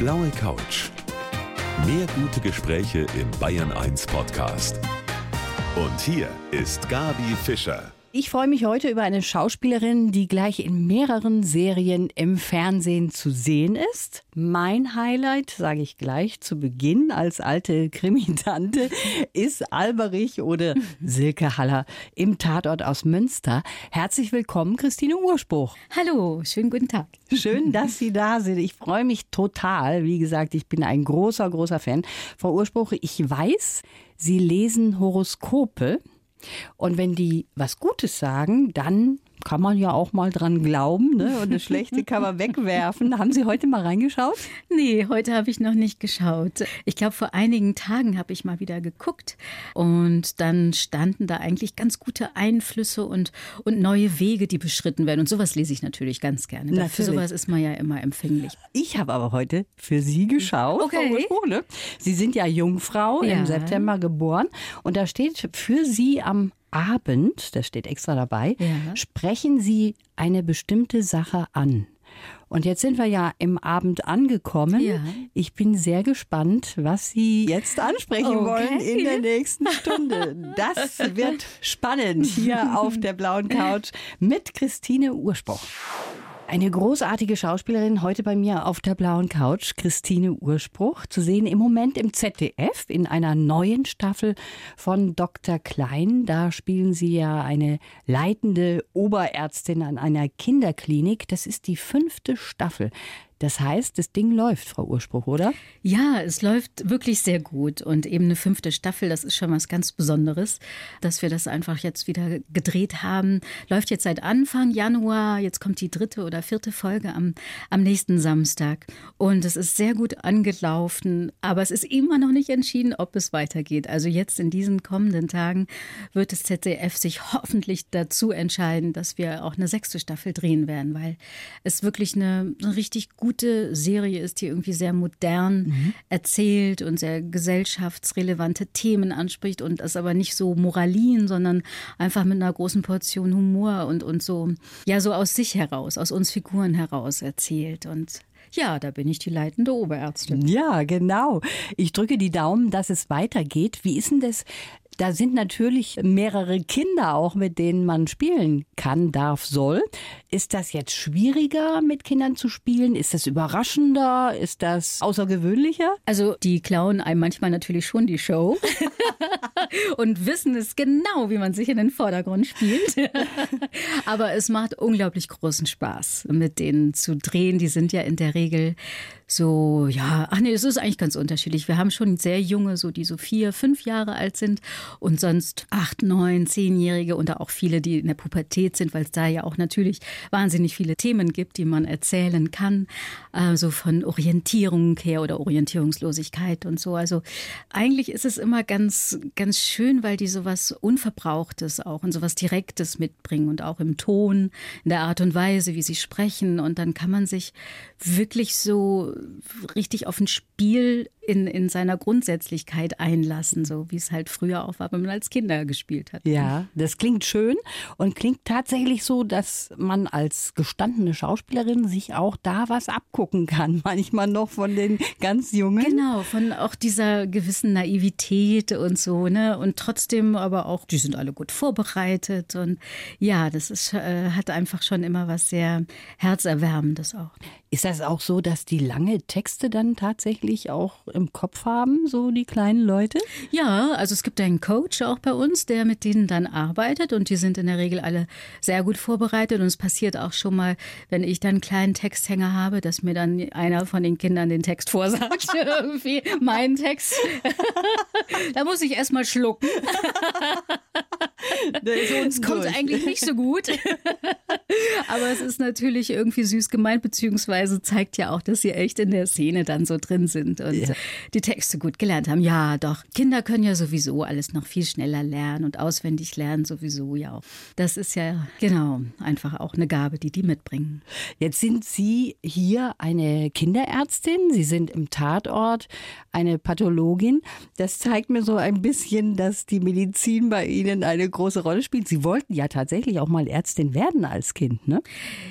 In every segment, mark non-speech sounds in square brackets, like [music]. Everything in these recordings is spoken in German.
blaue Couch. Mehr gute Gespräche im Bayern 1 Podcast. Und hier ist Gabi Fischer. Ich freue mich heute über eine Schauspielerin, die gleich in mehreren Serien im Fernsehen zu sehen ist. Mein Highlight, sage ich gleich zu Beginn als alte Krimitante, [laughs] ist Alberich oder [laughs] Silke Haller im Tatort aus Münster. Herzlich willkommen, Christine Urspruch. Hallo, schönen guten Tag. Schön, dass Sie da sind. Ich freue mich total. Wie gesagt, ich bin ein großer, großer Fan. Frau Urspruch, ich weiß, Sie lesen Horoskope. Und wenn die was Gutes sagen, dann kann man ja auch mal dran glauben, ne? Und das Schlechte kann man wegwerfen. [laughs] Haben Sie heute mal reingeschaut? Nee, heute habe ich noch nicht geschaut. Ich glaube, vor einigen Tagen habe ich mal wieder geguckt und dann standen da eigentlich ganz gute Einflüsse und, und neue Wege, die beschritten werden. Und sowas lese ich natürlich ganz gerne. Natürlich. Für sowas ist man ja immer empfänglich. Ich habe aber heute für Sie geschaut. Okay. Sie sind ja Jungfrau, ja. im September geboren. Und da steht für Sie am Abend, das steht extra dabei, ja. sprechen Sie eine bestimmte Sache an. Und jetzt sind wir ja im Abend angekommen. Ja. Ich bin sehr gespannt, was Sie jetzt ansprechen okay. wollen in der nächsten Stunde. Das wird spannend [laughs] hier auf der blauen Couch mit Christine Urspruch. Eine großartige Schauspielerin heute bei mir auf der blauen Couch, Christine Urspruch, zu sehen im Moment im ZDF in einer neuen Staffel von Dr. Klein. Da spielen sie ja eine leitende Oberärztin an einer Kinderklinik. Das ist die fünfte Staffel. Das heißt, das Ding läuft, Frau Urspruch, oder? Ja, es läuft wirklich sehr gut. Und eben eine fünfte Staffel, das ist schon was ganz Besonderes, dass wir das einfach jetzt wieder gedreht haben. Läuft jetzt seit Anfang Januar. Jetzt kommt die dritte oder vierte Folge am, am nächsten Samstag. Und es ist sehr gut angelaufen. Aber es ist immer noch nicht entschieden, ob es weitergeht. Also jetzt in diesen kommenden Tagen wird das ZDF sich hoffentlich dazu entscheiden, dass wir auch eine sechste Staffel drehen werden, weil es wirklich eine, eine richtig gute gute Serie ist, die irgendwie sehr modern mhm. erzählt und sehr gesellschaftsrelevante Themen anspricht und das aber nicht so moralin, sondern einfach mit einer großen Portion Humor und, und so, ja, so aus sich heraus, aus uns Figuren heraus erzählt und ja, da bin ich die leitende Oberärztin. Ja, genau. Ich drücke die Daumen, dass es weitergeht. Wie ist denn das da sind natürlich mehrere Kinder auch, mit denen man spielen kann, darf, soll. Ist das jetzt schwieriger, mit Kindern zu spielen? Ist das überraschender? Ist das außergewöhnlicher? Also die klauen einem manchmal natürlich schon die Show [laughs] und wissen es genau, wie man sich in den Vordergrund spielt. [laughs] Aber es macht unglaublich großen Spaß, mit denen zu drehen. Die sind ja in der Regel so, ja, ach nee, es ist eigentlich ganz unterschiedlich. Wir haben schon sehr junge, so die so vier, fünf Jahre alt sind und sonst acht, neun, zehnjährige und auch viele, die in der Pubertät sind, weil es da ja auch natürlich wahnsinnig viele Themen gibt, die man erzählen kann, also von Orientierung her oder Orientierungslosigkeit und so. Also eigentlich ist es immer ganz, ganz schön, weil die sowas Unverbrauchtes auch und sowas Direktes mitbringen und auch im Ton, in der Art und Weise, wie sie sprechen und dann kann man sich wirklich so richtig auf ein Spiel in, in seiner Grundsätzlichkeit einlassen, so wie es halt früher auch war, wenn man als Kinder gespielt hat. Ja, das klingt schön und klingt tatsächlich so, dass man als gestandene Schauspielerin sich auch da was abgucken kann, [laughs] manchmal noch von den ganz Jungen. Genau, von auch dieser gewissen Naivität und so, ne? Und trotzdem aber auch, die sind alle gut vorbereitet und ja, das ist, äh, hat einfach schon immer was sehr Herzerwärmendes auch. Ist das auch so, dass die lange Texte dann tatsächlich auch im Kopf haben, so die kleinen Leute? Ja, also es gibt einen Coach auch bei uns, der mit denen dann arbeitet und die sind in der Regel alle sehr gut vorbereitet und es passiert auch schon mal, wenn ich dann einen kleinen Texthänger habe, dass mir dann einer von den Kindern den Text vorsagt, [laughs] irgendwie meinen Text. [laughs] da muss ich erstmal schlucken. Es kommt eigentlich nicht so gut. Aber es ist natürlich irgendwie süß gemeint, beziehungsweise zeigt ja auch, dass sie echt in der Szene dann so drin sind und ja. die Texte gut gelernt haben. Ja, doch. Kinder können ja sowieso alles noch viel schneller lernen und auswendig lernen sowieso ja auch. Das ist ja genau einfach auch eine Gabe, die die mitbringen. Jetzt sind Sie hier eine Kinderärztin. Sie sind im Tatort eine Pathologin. Das zeigt mir so ein bisschen, dass die Medizin bei Ihnen eine große große Rolle spielt. Sie wollten ja tatsächlich auch mal Ärztin werden als Kind, ne?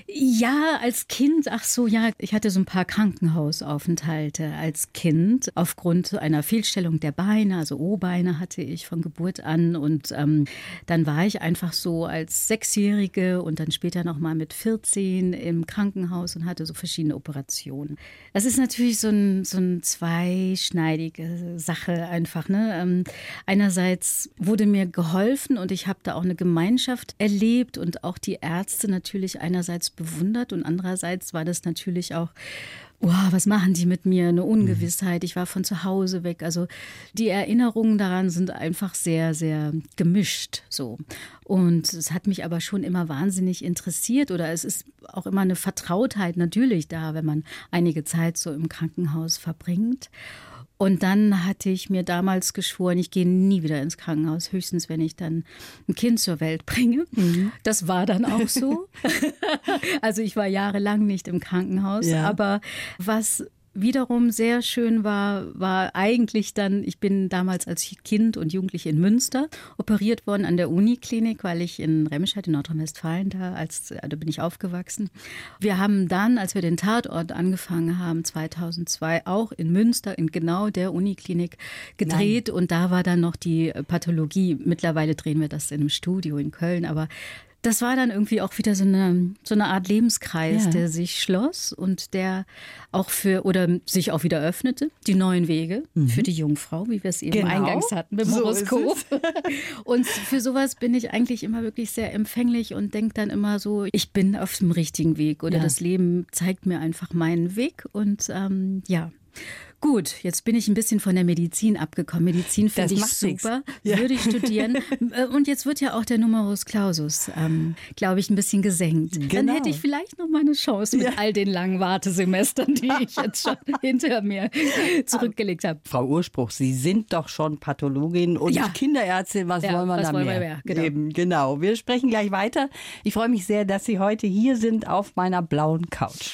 Ja, als Kind. Ach so, ja. Ich hatte so ein paar Krankenhausaufenthalte als Kind aufgrund einer Fehlstellung der Beine. Also O-Beine hatte ich von Geburt an. Und ähm, dann war ich einfach so als Sechsjährige und dann später noch mal mit 14 im Krankenhaus und hatte so verschiedene Operationen. Das ist natürlich so ein, so ein zweischneidige Sache einfach. Ne? Ähm, einerseits wurde mir geholfen und ich habe da auch eine Gemeinschaft erlebt und auch die Ärzte natürlich einerseits bewundert und andererseits war das natürlich auch wow, was machen die mit mir? Eine Ungewissheit. Ich war von zu Hause weg. Also die Erinnerungen daran sind einfach sehr, sehr gemischt so. Und es hat mich aber schon immer wahnsinnig interessiert oder es ist auch immer eine Vertrautheit natürlich da, wenn man einige Zeit so im Krankenhaus verbringt. Und dann hatte ich mir damals geschworen, ich gehe nie wieder ins Krankenhaus, höchstens wenn ich dann ein Kind zur Welt bringe. Mhm. Das war dann auch so. [laughs] also ich war jahrelang nicht im Krankenhaus, ja. aber was wiederum sehr schön war, war eigentlich dann, ich bin damals als Kind und Jugendliche in Münster operiert worden an der Uniklinik, weil ich in Remscheid in Nordrhein-Westfalen da, als, da bin ich aufgewachsen. Wir haben dann, als wir den Tatort angefangen haben, 2002, auch in Münster in genau der Uniklinik gedreht Nein. und da war dann noch die Pathologie. Mittlerweile drehen wir das in einem Studio in Köln, aber das war dann irgendwie auch wieder so eine, so eine Art Lebenskreis, ja. der sich schloss und der auch für oder sich auch wieder öffnete, die neuen Wege mhm. für die Jungfrau, wie wir es eben genau. eingangs hatten mit dem so Horoskop. [laughs] und für sowas bin ich eigentlich immer wirklich sehr empfänglich und denke dann immer so, ich bin auf dem richtigen Weg oder ja. das Leben zeigt mir einfach meinen Weg und ähm, ja. Gut, jetzt bin ich ein bisschen von der Medizin abgekommen. Medizin finde ich super, ja. würde ich studieren. [laughs] Äh, und jetzt wird ja auch der Numerus Clausus, ähm, glaube ich, ein bisschen gesenkt. Genau. Dann hätte ich vielleicht noch mal eine Chance mit ja. all den langen Wartesemestern, die ich jetzt schon [laughs] hinter mir zurückgelegt habe. Frau Urspruch, Sie sind doch schon Pathologin und ja. Kinderärztin. Was wollen wir da mehr? mehr? Genau. Eben, genau. Wir sprechen gleich weiter. Ich freue mich sehr, dass Sie heute hier sind auf meiner blauen Couch.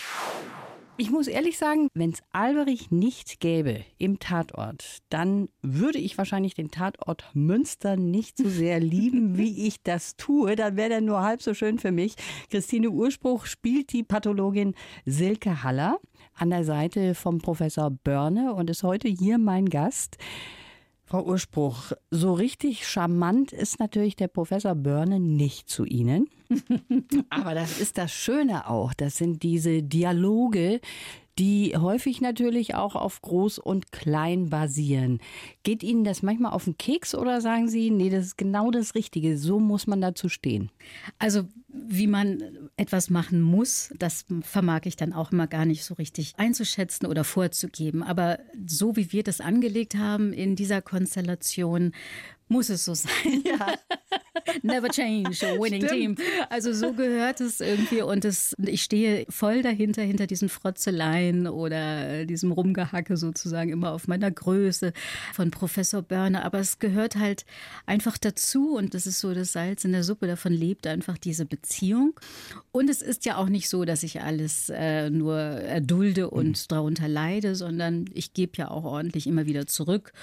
Ich muss ehrlich sagen, wenn es Alberich nicht gäbe im Tatort, dann würde ich wahrscheinlich den Tatort Münster nicht so sehr [laughs] lieben, wie ich das tue. Dann wäre der nur halb so schön für mich. Christine Urspruch spielt die Pathologin Silke Haller an der Seite vom Professor Börne und ist heute hier mein Gast. Frau Urspruch, so richtig charmant ist natürlich der Professor Börne nicht zu Ihnen. [laughs] Aber das ist das Schöne auch. Das sind diese Dialoge, die häufig natürlich auch auf Groß und Klein basieren. Geht Ihnen das manchmal auf den Keks oder sagen Sie, nee, das ist genau das Richtige, so muss man dazu stehen? Also wie man etwas machen muss, das vermag ich dann auch immer gar nicht so richtig einzuschätzen oder vorzugeben. Aber so wie wir das angelegt haben in dieser Konstellation, muss es so sein. Ja. [laughs] Never change a winning Stimmt. team. Also so gehört es irgendwie und es, ich stehe voll dahinter, hinter diesen Frotzeleien oder diesem Rumgehacke sozusagen immer auf meiner Größe von Professor Börner. Aber es gehört halt einfach dazu und das ist so das Salz in der Suppe. Davon lebt einfach diese Beziehung. Und es ist ja auch nicht so, dass ich alles äh, nur erdulde und mhm. darunter leide, sondern ich gebe ja auch ordentlich immer wieder zurück.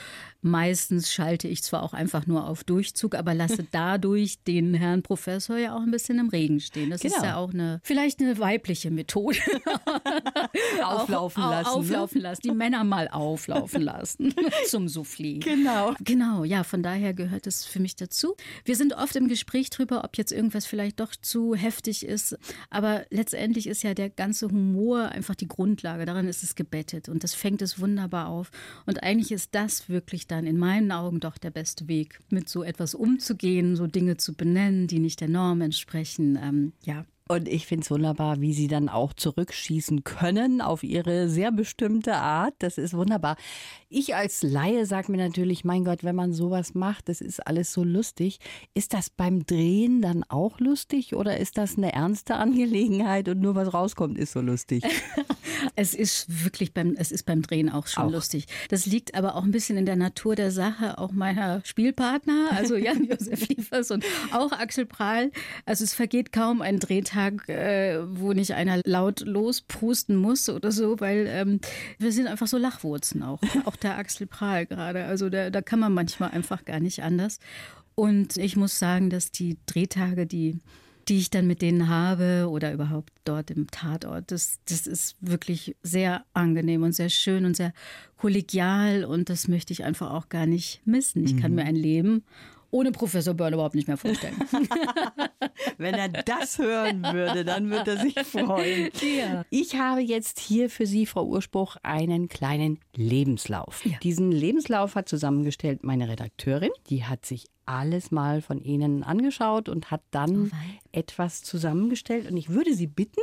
Meistens schalte ich zwar auch einfach nur auf Durchzug, aber lasse [laughs] dadurch den Herrn Professor ja auch ein bisschen im Regen stehen. Das genau. ist ja auch eine, vielleicht eine weibliche Methode. [laughs] auflaufen lassen. Auflaufen ne? lassen. Die Männer mal auflaufen lassen [laughs] zum Soufflé. Genau. Genau, ja, von daher gehört es für mich dazu. Wir sind oft im Gespräch drüber, ob jetzt irgendwas vielleicht doch zu heftig ist. Aber letztendlich ist ja der ganze Humor einfach die Grundlage. Daran ist es gebettet und das fängt es wunderbar auf. Und eigentlich ist das wirklich dann in meinen Augen doch der beste Weg, mit so etwas umzugehen, so Dinge zu benennen, die nicht der Norm entsprechen. Ähm, ja, und ich finde es wunderbar, wie sie dann auch zurückschießen können auf ihre sehr bestimmte Art. Das ist wunderbar. Ich als Laie sage mir natürlich, mein Gott, wenn man sowas macht, das ist alles so lustig. Ist das beim Drehen dann auch lustig oder ist das eine ernste Angelegenheit und nur was rauskommt, ist so lustig? [laughs] es ist wirklich beim, es ist beim Drehen auch schon auch. lustig. Das liegt aber auch ein bisschen in der Natur der Sache, auch meiner Spielpartner, also Jan-Josef [laughs] Liefers und auch Axel Prahl. Also es vergeht kaum ein Drehtag, äh, wo nicht einer laut losprusten muss oder so, weil ähm, wir sind einfach so Lachwurzen auch. Auch der Axel Prahl gerade. Also der, da kann man manchmal einfach gar nicht anders. Und ich muss sagen, dass die Drehtage, die die ich dann mit denen habe oder überhaupt dort im Tatort. Das, das ist wirklich sehr angenehm und sehr schön und sehr kollegial und das möchte ich einfach auch gar nicht missen. Ich kann mhm. mir ein Leben ohne Professor Börne überhaupt nicht mehr vorstellen. [laughs] Wenn er das hören würde, dann würde er sich freuen. [laughs] Ja. Ich habe jetzt hier für Sie, Frau Urspruch, einen kleinen Lebenslauf. Ja. Diesen Lebenslauf hat zusammengestellt meine Redakteurin. Die hat sich alles mal von Ihnen angeschaut und hat dann oh etwas zusammengestellt. Und ich würde Sie bitten,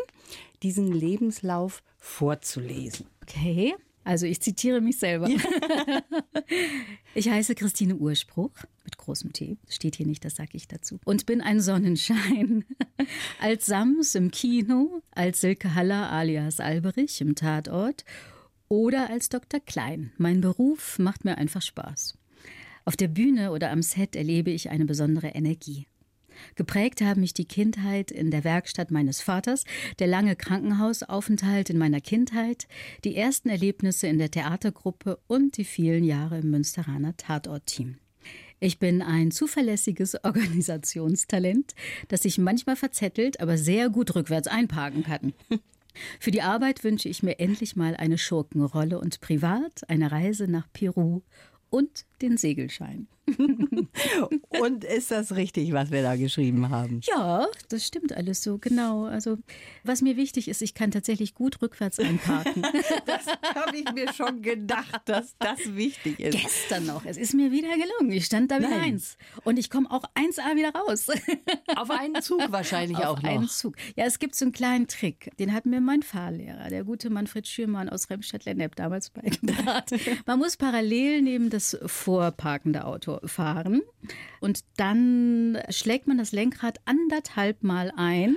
diesen Lebenslauf vorzulesen. Okay. Also ich zitiere mich selber. Ja. [laughs] ich heiße Christine Urspruch großem T. Steht hier nicht, das sage ich dazu. Und bin ein Sonnenschein. [laughs] als Sams im Kino, als Silke Haller alias Alberich im Tatort oder als Dr. Klein. Mein Beruf macht mir einfach Spaß. Auf der Bühne oder am Set erlebe ich eine besondere Energie. Geprägt haben mich die Kindheit in der Werkstatt meines Vaters, der lange Krankenhausaufenthalt in meiner Kindheit, die ersten Erlebnisse in der Theatergruppe und die vielen Jahre im Münsteraner Tatortteam. Ich bin ein zuverlässiges [laughs] Organisationstalent, das sich manchmal verzettelt, aber sehr gut rückwärts einparken kann. [laughs] Für die Arbeit wünsche ich mir endlich mal eine Schurkenrolle und privat eine Reise nach Peru und den Segelschein. [laughs] Und ist das richtig, was wir da geschrieben haben? Ja, das stimmt alles so, genau. Also, was mir wichtig ist, ich kann tatsächlich gut rückwärts einparken. [laughs] das habe ich mir schon gedacht, dass das wichtig ist. Gestern noch. Es ist mir wieder gelungen. Ich stand da wieder Nein. eins. Und ich komme auch 1A wieder raus. [laughs] Auf einen Zug wahrscheinlich Auf auch noch. Auf einen Zug. Ja, es gibt so einen kleinen Trick. Den hat mir mein Fahrlehrer, der gute Manfred Schürmann aus Remstadt-Lennep damals beigebracht. Man muss parallel neben das vorparkende Auto fahren. Und dann schlägt man das Lenkrad anderthalb Mal ein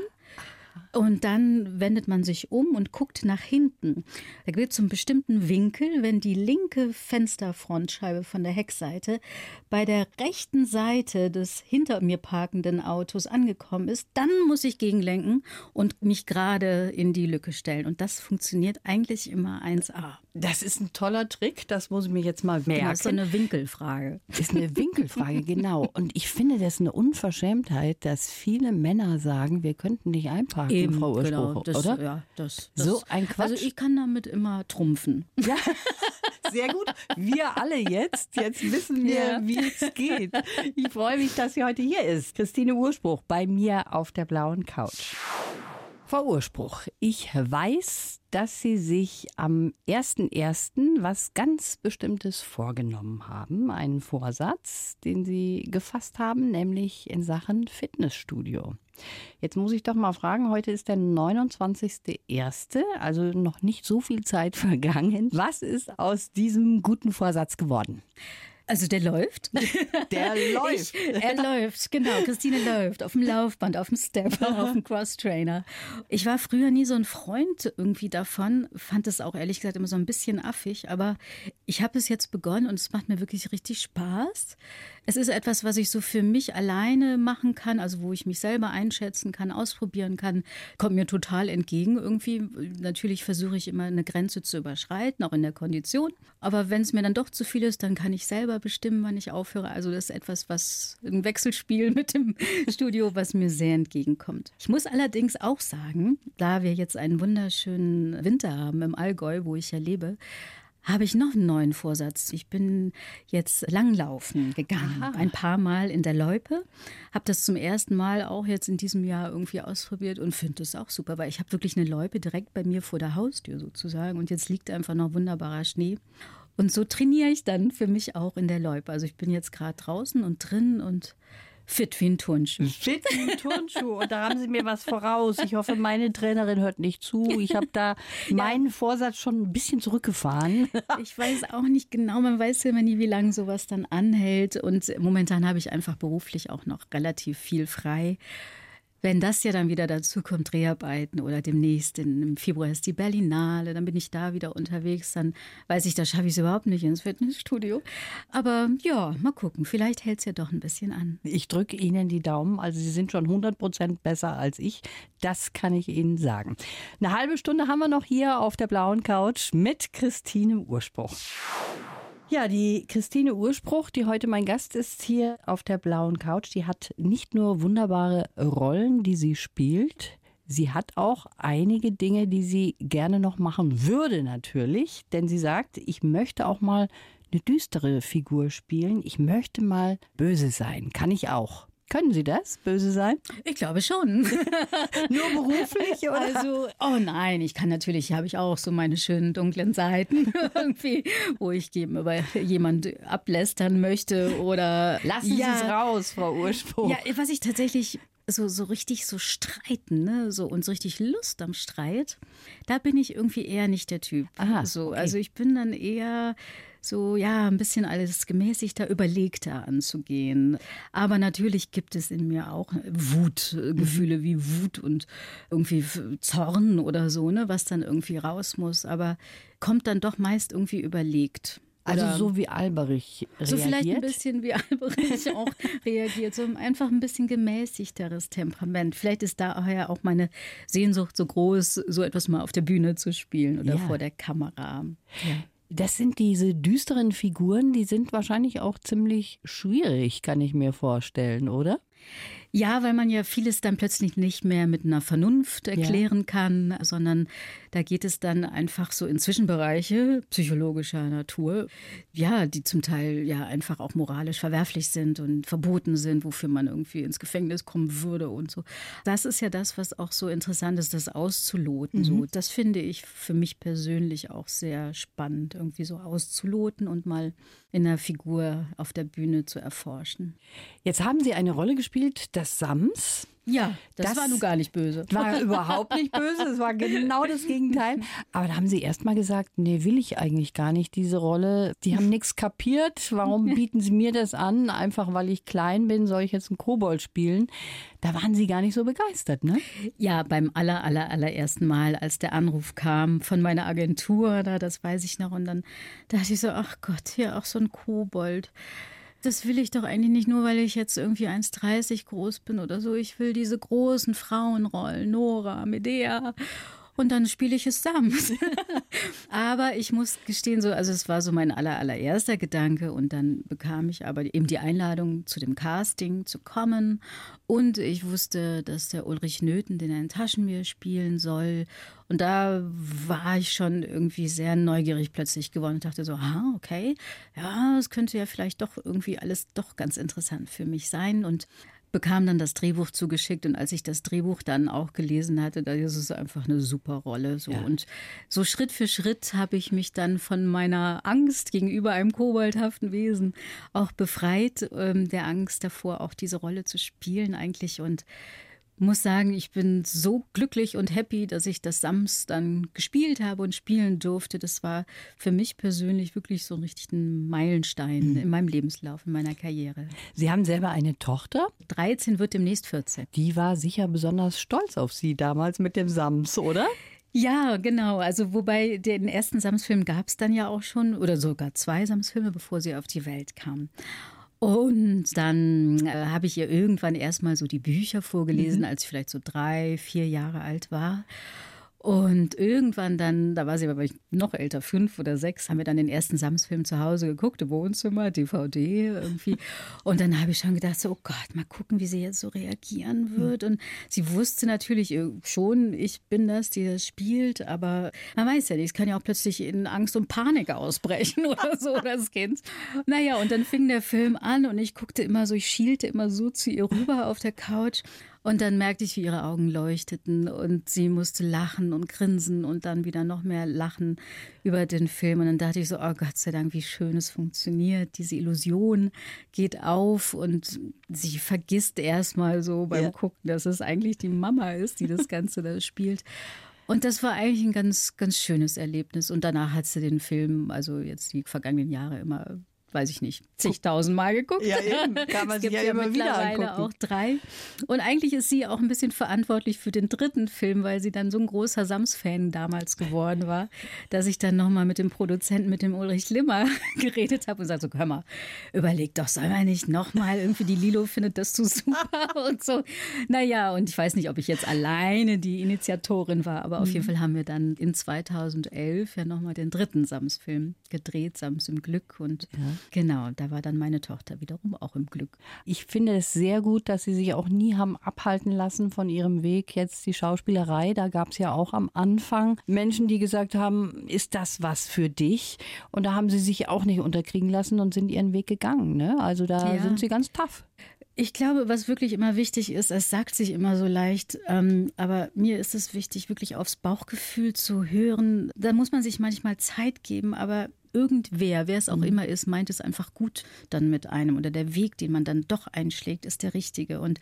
und dann wendet man sich um und guckt nach hinten. Da gibt es einen bestimmten Winkel, wenn die linke Fensterfrontscheibe von der Heckseite bei der rechten Seite des hinter mir parkenden Autos angekommen ist, dann muss ich gegenlenken und mich gerade in die Lücke stellen. Und das funktioniert eigentlich immer 1A. Das ist ein toller Trick, das muss ich mir jetzt mal merken. Genau, das ist eine Winkelfrage. Das ist eine Winkelfrage, [laughs] genau. Und ich finde das eine Unverschämtheit, dass viele Männer sagen, wir könnten nicht einparken. Eben, Frau Urspruch, genau, das, oder? Ja, das, das, so ein Quatsch. Also ich kann damit immer trumpfen. Ja, [laughs] sehr gut. Wir alle jetzt. Jetzt wissen wir, ja. wie es geht. Ich freue mich, dass sie heute hier ist. Christine Urspruch bei mir auf der blauen Couch. Frau Urspruch, ich weiß, dass Sie sich am 1.1. was ganz Bestimmtes vorgenommen haben. Einen Vorsatz, den Sie gefasst haben, nämlich in Sachen Fitnessstudio. Jetzt muss ich doch mal fragen, heute ist der 29.1., also noch nicht so viel Zeit [laughs] vergangen. Was ist aus diesem guten Vorsatz geworden? Also der läuft. [laughs] Der [laughs] läuft. Ich, er läuft, genau. Christine läuft auf dem Laufband, auf dem Stepper, auf dem Crosstrainer. Ich war früher nie so ein Freund irgendwie davon, fand es auch ehrlich gesagt immer so ein bisschen affig, aber ich habe es jetzt begonnen und es macht mir wirklich richtig Spaß. Es ist etwas, was ich so für mich alleine machen kann, also wo ich mich selber einschätzen kann, ausprobieren kann, kommt mir total entgegen irgendwie. Natürlich versuche ich immer eine Grenze zu überschreiten, auch in der Kondition. Aber wenn es mir dann doch zu viel ist, dann kann ich selber bestimmen, wann ich aufhöre. Also das ist etwas, was ein Wechselspiel mit dem [laughs] Studio, was mir sehr entgegenkommt. Ich muss allerdings auch sagen, da wir jetzt einen wunderschönen Winter haben im Allgäu, wo ich ja lebe, habe ich noch einen neuen Vorsatz. Ich bin jetzt langlaufen gegangen, Aha. ein paar Mal in der Loipe, habe das zum ersten Mal auch jetzt in diesem Jahr irgendwie ausprobiert und finde das auch super, weil ich habe wirklich eine Loipe direkt bei mir vor der Haustür sozusagen und jetzt liegt einfach noch wunderbarer Schnee. Und so trainiere ich dann für mich auch in der Loipe. Also ich bin jetzt gerade draußen und drin und Fit wie ein Turnschuh. Fit wie ein Turnschuh. Und da haben Sie mir was voraus. Ich hoffe, meine Trainerin hört nicht zu. Ich habe da meinen Vorsatz schon ein bisschen zurückgefahren. [laughs] Ich weiß auch nicht genau. Man weiß ja immer nie, wie lange sowas dann anhält. Und momentan habe ich einfach beruflich auch noch relativ viel frei. Wenn das ja dann wieder dazu kommt, Dreharbeiten oder demnächst im Februar ist die Berlinale, dann bin ich da wieder unterwegs, dann weiß ich, da schaffe ich es überhaupt nicht ins Fitnessstudio. Aber ja, mal gucken, vielleicht hält es ja doch ein bisschen an. Ich drücke Ihnen die Daumen, also Sie sind schon 100 Prozent besser als ich, das kann ich Ihnen sagen. Eine halbe Stunde haben wir noch hier auf der blauen Couch mit Christine Urspruch. Ja, die Christine Urspruch, die heute mein Gast ist hier auf der blauen Couch, die hat nicht nur wunderbare Rollen, die sie spielt, sie hat auch einige Dinge, die sie gerne noch machen würde natürlich, denn sie sagt, ich möchte auch mal eine düstere Figur spielen, ich möchte mal böse sein, kann ich auch. Können Sie das, böse sein? Ich glaube schon. [laughs] Nur beruflich, oder? Also, oh nein, ich kann natürlich, habe ich auch so meine schönen dunklen Seiten [laughs] irgendwie, wo ich über jemand ablästern möchte oder. Lassen ja, Sie es raus, Frau Urspruch. Ja, was ich tatsächlich so, so richtig so streiten, ne? so und so richtig Lust am Streit, da bin ich irgendwie eher nicht der Typ. Aha, so, okay. Also ich bin dann eher so, ja, ein bisschen alles gemäßigter, überlegter anzugehen. Aber natürlich gibt es in mir auch Wutgefühle mhm. wie Wut und irgendwie Zorn oder so, ne, was dann irgendwie raus muss. Aber kommt dann doch meist irgendwie überlegt. Also so wie Alberich reagiert? So vielleicht ein bisschen wie [laughs] Alberich auch reagiert. So einfach ein bisschen gemäßigteres Temperament. Vielleicht ist daher auch meine Sehnsucht so groß, so etwas mal auf der Bühne zu spielen oder ja. vor der Kamera. Ja. Das sind diese düsteren Figuren, die sind wahrscheinlich auch ziemlich schwierig, kann ich mir vorstellen, oder? Ja, weil man ja vieles dann plötzlich nicht mehr mit einer Vernunft erklären ja. kann, sondern da geht es dann einfach so in Zwischenbereiche psychologischer Natur, ja, die zum Teil ja einfach auch moralisch verwerflich sind und verboten sind, wofür man irgendwie ins Gefängnis kommen würde und so. Das ist ja das, was auch so interessant ist, das auszuloten. Mhm. So, das finde ich für mich persönlich auch sehr spannend, irgendwie so auszuloten und mal in einer Figur auf der Bühne zu erforschen. Jetzt haben Sie eine Rolle gespielt, das Sams. Ja, das, das, war nun gar nicht böse. War überhaupt nicht böse, es war genau das Gegenteil. Aber da haben sie erst mal gesagt, nee, will ich eigentlich gar nicht diese Rolle. Die haben nichts kapiert. Warum bieten sie mir das an? Einfach weil ich klein bin, soll ich jetzt einen Kobold spielen? Da waren sie gar nicht so begeistert, ne? Ja, beim aller, aller, allerersten Mal, als der Anruf kam von meiner Agentur, da, das weiß ich noch. Und dann dachte ich so, ach Gott, hier auch so ein Kobold das will ich doch eigentlich nicht nur, weil ich jetzt irgendwie 1,30 groß bin oder so. Ich will diese großen Frauenrollen, Nora, Medea und dann spiele ich es Sams. [laughs] aber ich muss gestehen, so, also es war so mein aller, allererster Gedanke. Und dann bekam ich aber eben die Einladung zu dem Casting zu kommen. Und ich wusste, dass der Ulrich Nöthen den ein Taschenmeer spielen soll. Und da war ich schon irgendwie sehr neugierig plötzlich geworden und dachte so, ah, okay, ja, es könnte ja vielleicht doch irgendwie alles doch ganz interessant für mich sein. Und bekam dann das Drehbuch zugeschickt und als ich das Drehbuch dann auch gelesen hatte, da ist es einfach eine super Rolle. So. Ja. Und so Schritt für Schritt habe ich mich dann von meiner Angst gegenüber einem koboldhaften Wesen auch befreit, ähm, der Angst davor, auch diese Rolle zu spielen eigentlich und muss sagen, ich bin so glücklich und happy, dass ich das Sams dann gespielt habe und spielen durfte. Das war für mich persönlich wirklich so richtig ein Meilenstein mhm. in meinem Lebenslauf, in meiner Karriere. Sie haben selber eine Tochter? 13 wird demnächst 14. Die war sicher besonders stolz auf Sie damals mit dem Sams, oder? Ja, genau. Also wobei den ersten Sams-Film gab es dann ja auch schon, oder sogar zwei Sams-Filme, bevor sie auf die Welt kam. Und dann äh, habe ich ihr irgendwann erstmal so die Bücher vorgelesen, mhm. als ich vielleicht so drei, vier Jahre alt war. Und irgendwann dann, da war sie aber noch älter, fünf oder sechs, haben wir dann den ersten Sams-Film zu Hause geguckt, im Wohnzimmer, DVD irgendwie. Und dann habe ich schon gedacht, so, oh Gott, mal gucken, wie sie jetzt so reagieren wird. Und sie wusste natürlich schon, ich bin das, die das spielt, aber man weiß ja nicht, es kann ja auch plötzlich in Angst und Panik ausbrechen [laughs] oder so, das Kind. Naja, und dann fing der Film an und ich guckte immer so, ich schielte immer so zu ihr rüber auf der Couch. Und dann merkte ich, wie ihre Augen leuchteten und sie musste lachen und grinsen und dann wieder noch mehr lachen über den Film. Und dann dachte ich so, oh Gott sei Dank, wie schön es funktioniert. Diese Illusion geht auf und sie vergisst erstmal so beim ja. Gucken, dass es eigentlich die Mama ist, die das [laughs] Ganze da spielt. Und das war eigentlich ein ganz, ganz schönes Erlebnis. Und danach hat sie den Film, also jetzt die vergangenen Jahre immer weiß ich nicht, zigtausend Mal geguckt. Ja, eben. [laughs] Kann man es sich ja, ja immer mittlerweile wieder auch drei. Und eigentlich ist sie auch ein bisschen verantwortlich für den dritten Film, weil sie dann so ein großer Sams-Fan damals geworden war, dass ich dann nochmal mit dem Produzenten, mit dem Ulrich Limmer [laughs] geredet habe und sagte so, hör mal, überleg doch, soll man nicht nochmal irgendwie die Lilo findet das zu super [laughs] und so. Naja, und ich weiß nicht, ob ich jetzt alleine die Initiatorin war, aber auf mhm. jeden Fall haben wir dann in 2011 ja nochmal den dritten Sams-Film gedreht, Sams im Glück und ja. Genau, da war dann meine Tochter wiederum auch im Glück. Ich finde es sehr gut, dass Sie sich auch nie haben abhalten lassen von Ihrem Weg jetzt die Schauspielerei. Da gab es ja auch am Anfang Menschen, die gesagt haben, ist das was für dich? Und da haben Sie sich auch nicht unterkriegen lassen und sind Ihren Weg gegangen. Ne? Also da ja. sind Sie ganz tough. Ich glaube, was wirklich immer wichtig ist, es sagt sich immer so leicht, ähm, aber mir ist es wichtig, wirklich aufs Bauchgefühl zu hören. Da muss man sich manchmal Zeit geben, aber irgendwer, wer es auch mhm. immer ist, meint es einfach gut dann mit einem oder der Weg, den man dann doch einschlägt, ist der richtige. Und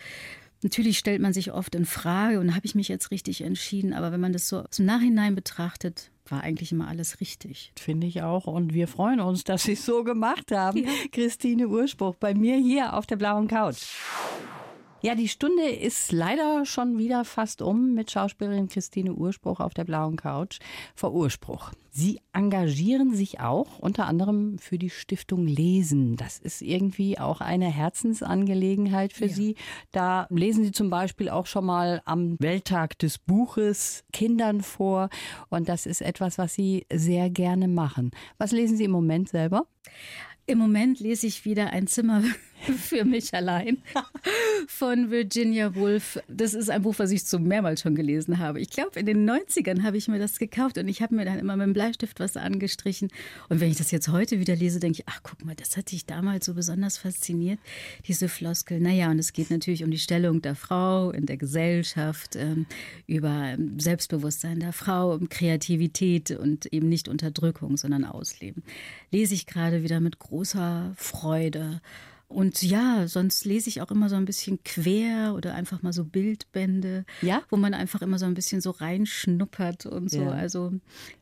Natürlich stellt man sich oft in Frage und habe ich mich jetzt richtig entschieden, aber wenn man das so im Nachhinein betrachtet, war eigentlich immer alles richtig. Finde ich auch. Und wir freuen uns, dass Sie es so gemacht haben. Ja. Christine Urspruch bei mir hier auf der blauen Couch. Ja, die Stunde ist leider schon wieder fast um mit Schauspielerin Christine Urspruch auf der blauen Couch. Vor Urspruch. Sie engagieren sich auch unter anderem für die Stiftung Lesen. Das ist irgendwie auch eine Herzensangelegenheit für ja. Sie. Da lesen Sie zum Beispiel auch schon mal am Welttag des Buches Kindern vor. Und das ist etwas, was Sie sehr gerne machen. Was lesen Sie im Moment selber? Im Moment lese ich wieder ein Zimmer [laughs] für mich allein [laughs] von Virginia Woolf. Das ist ein Buch, was ich so mehrmals schon gelesen habe. Ich glaube, in den 90ern habe ich mir das gekauft und ich habe mir dann immer mit dem Bleistift was angestrichen. Und wenn ich das jetzt heute wieder lese, denke ich, ach guck mal, das hat dich damals so besonders fasziniert, diese Floskel. Naja, und es geht natürlich um die Stellung der Frau in der Gesellschaft, ähm, über Selbstbewusstsein der Frau, um Kreativität und eben nicht Unterdrückung, sondern Ausleben. Lese ich gerade wieder mit großer Freude. Und ja, sonst lese ich auch immer so ein bisschen quer oder einfach mal so Bildbände, ja? wo man einfach immer so ein bisschen so reinschnuppert und so. Ja. Also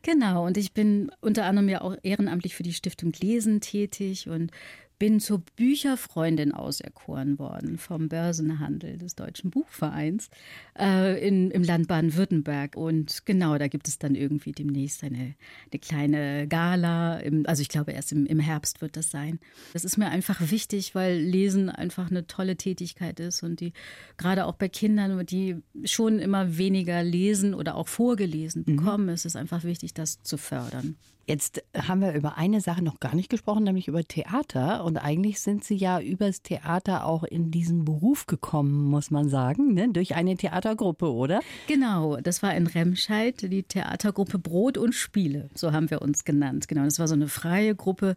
genau. Und ich bin unter anderem ja auch ehrenamtlich für die Stiftung Lesen tätig und bin zur Bücherfreundin auserkoren worden vom Börsenhandel des Deutschen Buchvereins äh, in, im Land Baden-Württemberg. Und genau, da gibt es dann irgendwie demnächst eine, eine kleine Gala. Im, also ich glaube, erst im, im Herbst wird das sein. Das ist mir einfach wichtig, weil Lesen einfach eine tolle Tätigkeit ist und die gerade auch bei Kindern, die schon immer weniger lesen oder auch vorgelesen mhm. bekommen, mhm. ist es einfach wichtig, das zu fördern. Jetzt haben wir über eine Sache noch gar nicht gesprochen, nämlich über Theater. Und eigentlich sind Sie ja übers Theater auch in diesen Beruf gekommen, muss man sagen, ne? durch eine Theatergruppe, oder? Genau, das war in Remscheid, die Theatergruppe Brot und Spiele, so haben wir uns genannt. Genau, das war so eine freie Gruppe.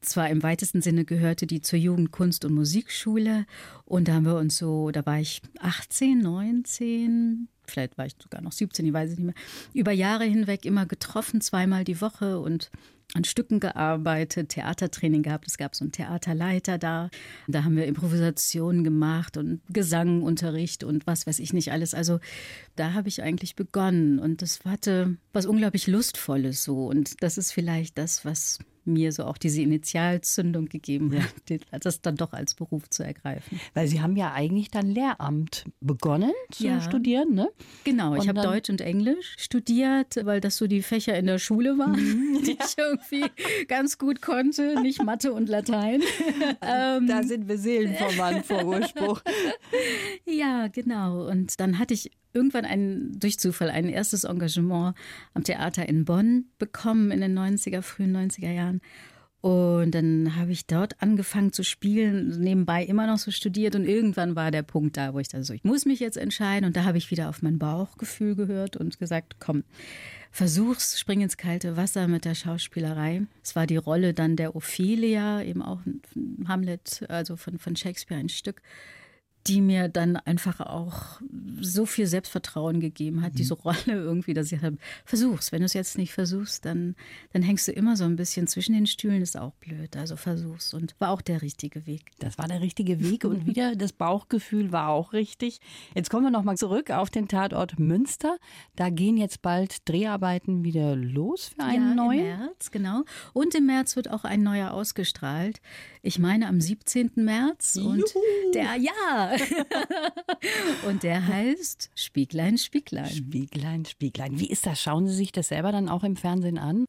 Zwar im weitesten Sinne gehörte die zur Jugend-, Kunst- und Musikschule. Und da haben wir uns so, da war ich 18, 19, vielleicht war ich sogar noch 17, ich weiß es nicht mehr, über Jahre hinweg immer getroffen, zweimal die Woche und an Stücken gearbeitet, Theatertraining gehabt. Es gab so einen Theaterleiter da. Da haben wir Improvisationen gemacht und Gesangunterricht und was weiß ich nicht alles. Also da habe ich eigentlich begonnen und das hatte was unglaublich Lustvolles so. Und das ist vielleicht das, was mir so auch diese Initialzündung gegeben hat, das dann doch als Beruf zu ergreifen. Weil Sie haben ja eigentlich dann Lehramt begonnen zu ja. studieren, ne? Genau, ich habe Deutsch und Englisch studiert, weil das so die Fächer in der Schule waren, mhm. [laughs] die ich irgendwie ganz gut konnte, nicht Mathe und Latein. [laughs] da ähm, sind wir Seelenverwandt vor Urspruch. [laughs] ja, genau. Und dann hatte ich irgendwann ein, durch Zufall ein erstes Engagement am Theater in Bonn bekommen in den 90er, frühen 90er Jahren. Und dann habe ich dort angefangen zu spielen, nebenbei immer noch so studiert und irgendwann war der Punkt da, wo ich dachte, so, ich muss mich jetzt entscheiden und da habe ich wieder auf mein Bauchgefühl gehört und gesagt, komm, versuch's, spring ins kalte Wasser mit der Schauspielerei. Es war die Rolle dann der Ophelia, eben auch Hamlet, also von, von Shakespeare ein Stück die mir dann einfach auch so viel Selbstvertrauen gegeben hat, mhm. diese Rolle irgendwie, dass ich habe, versuch's. Wenn du es jetzt nicht versuchst, dann, dann hängst du immer so ein bisschen zwischen den Stühlen, ist auch blöd. Also versuch's. Und war auch der richtige Weg. Das war der richtige Weg und wieder [laughs] das Bauchgefühl war auch richtig. Jetzt kommen wir nochmal zurück auf den Tatort Münster. Da gehen jetzt bald Dreharbeiten wieder los für einen ja, neuen. Im März, genau. Und im März wird auch ein neuer ausgestrahlt. Ich meine am 17. März. Und Juhu. der, ja, [laughs] und der heißt Spieglein, Spieglein. Spieglein, Spieglein. Wie ist das? Schauen Sie sich das selber dann auch im Fernsehen an?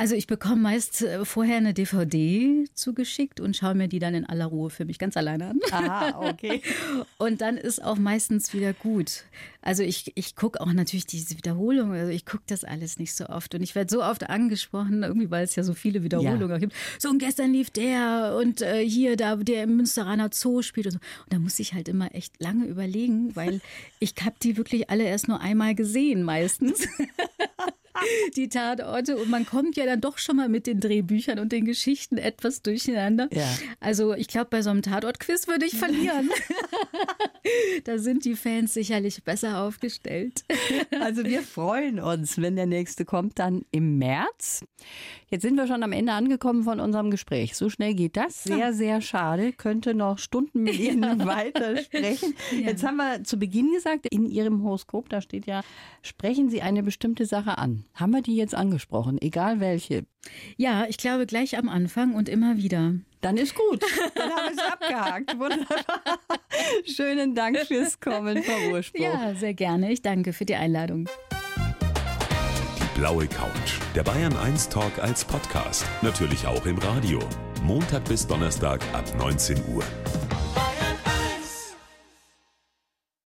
Also ich bekomme meist äh, vorher eine DVD zugeschickt und schaue mir die dann in aller Ruhe für mich ganz alleine an. Ah, okay. [laughs] und dann ist auch meistens wieder gut. Also ich, ich gucke auch natürlich diese Wiederholung, also ich gucke das alles nicht so oft. Und ich werde so oft angesprochen, irgendwie weil es ja so viele Wiederholungen ja. gibt. So, und gestern lief der und äh, hier, da, der im Münsteraner Zoo spielt und so. Und da muss ich halt immer echt lange überlegen, weil [laughs] ich habe die wirklich alle erst nur einmal gesehen meistens. [laughs] [laughs] die Tatorte. Und man kommt ja dann doch schon mal mit den Drehbüchern und den Geschichten etwas durcheinander. Ja. Also ich glaube, bei so einem Tatort-Quiz würde ich verlieren. [laughs] da sind die Fans sicherlich besser aufgestellt. [laughs] also wir freuen uns, wenn der nächste kommt, dann im März. Jetzt sind wir schon am Ende angekommen von unserem Gespräch. So schnell geht das. Sehr, sehr schade. Könnte noch Stunden mit Ihnen weitersprechen. Ja. Jetzt haben wir zu Beginn gesagt, in Ihrem Horoskop, da steht ja, sprechen Sie eine bestimmte Sache an. Haben wir die jetzt angesprochen, egal welche? Ja, ich glaube gleich am Anfang und immer wieder. Dann ist gut. Dann haben wir es abgehakt. Wunderbar. Schönen Dank fürs Kommen, Frau Urspruch. Ja, sehr gerne. Ich danke für die Einladung. Die blaue Couch. Der Bayern 1 Talk als Podcast. Natürlich auch im Radio. Montag bis Donnerstag ab 19 Uhr.